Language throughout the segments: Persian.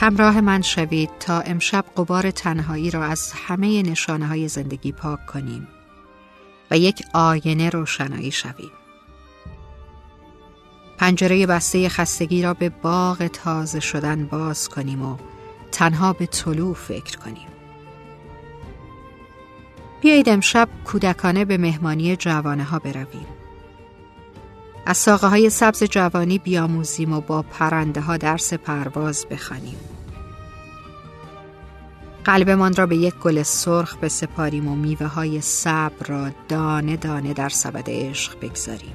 همراه من شوید تا امشب قبار تنهایی را از همه نشانه های زندگی پاک کنیم و یک آینه روشنایی شویم. پنجره بسته خستگی را به باغ تازه شدن باز کنیم و تنها به طلوع فکر کنیم. بیایید امشب کودکانه به مهمانی جوانه ها برویم. از ساقه های سبز جوانی بیاموزیم و با پرنده ها درس پرواز بخوانیم. قلبمان را به یک گل سرخ بسپاریم و میوه های صبر را دانه دانه در سبد عشق بگذاریم.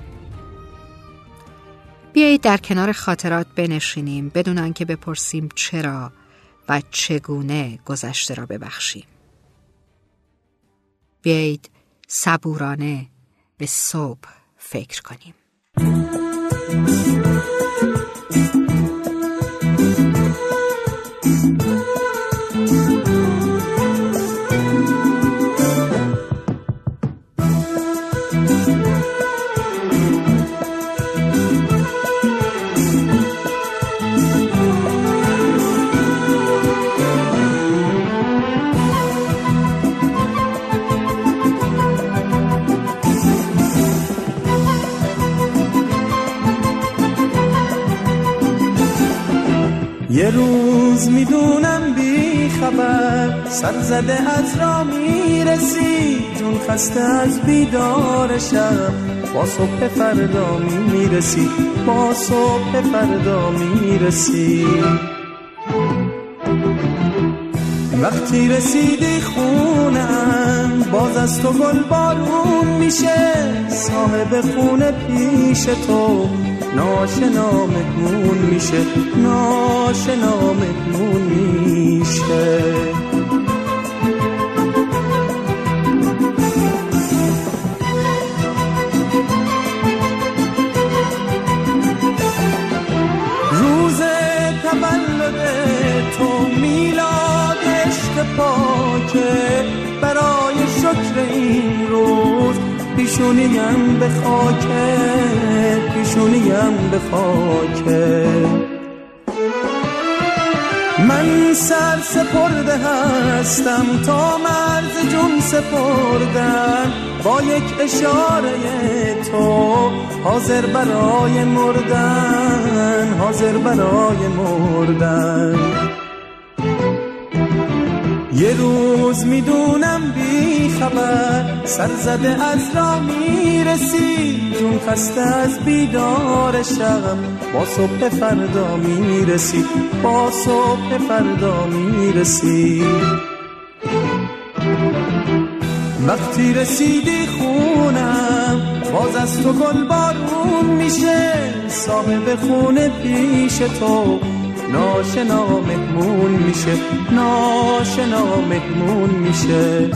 بیایید در کنار خاطرات بنشینیم بدون آنکه بپرسیم چرا و چگونه گذشته را ببخشیم. بیایید صبورانه به صبح فکر کنیم. Thank you. یه روز می‌دونم بی خبر سر زده از را می‌رسی جون خسته از بیدار شب. با صبح فردا می‌رسی با صبح فردا می‌رسی. وقتی رسیدی خونم باز از تو گل بارون میشه. صاحب خونه پیش تو ناشنا مهمون میشه. ناشنا مهمون میشه. روز تولد پیشونیم به خاکه پیشونیم به خاکه من سر سپرده هستم تا مرز جون سپردن. با یک اشاره تو حاضر برای مردن حاضر برای مردن. یه روز می‌دونم بی خبر سر زده از را می‌رسی. جون خسته از بیدار شب با صبح فردا می‌رسی. با صبح فردا می‌رسی. وقتی رسیدی خونم باز از تو گل بارون میشه. صاحب خونه پیش تو. ناشنا مهمون میشه ناشنا مهمون میشه.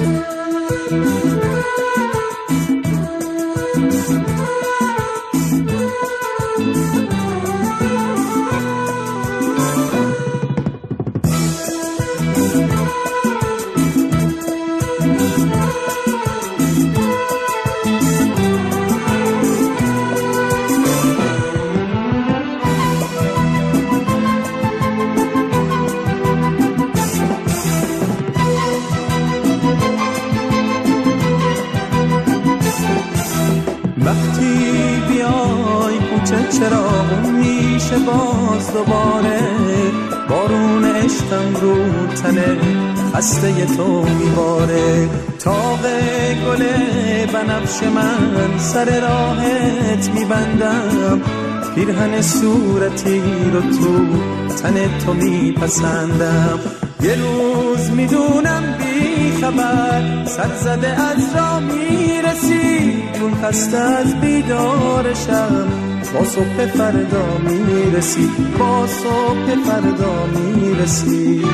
کوچه چراغون میشه باز دوباره؟ بارون عشقم رو تنه خسته تو میباره. تاق گل بنفش من سر راهت میبندم. پیرهن صورتی رو تو تن تو میپسندم. یه روز می‌دونم بی خبر سر زده از را می‌رسی. اون خسته از بیدار شب با صبح فردا می‌رسی. با صبح فردا می‌رسی.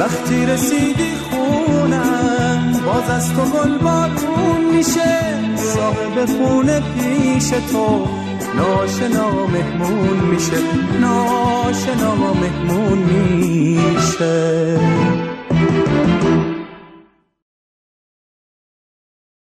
وقتی رسیدی خونم باز از تو گل بارون میشه. صاحب خونه پیش تو. ناشنا مهمون میشه. ناشنا مهمون میشه.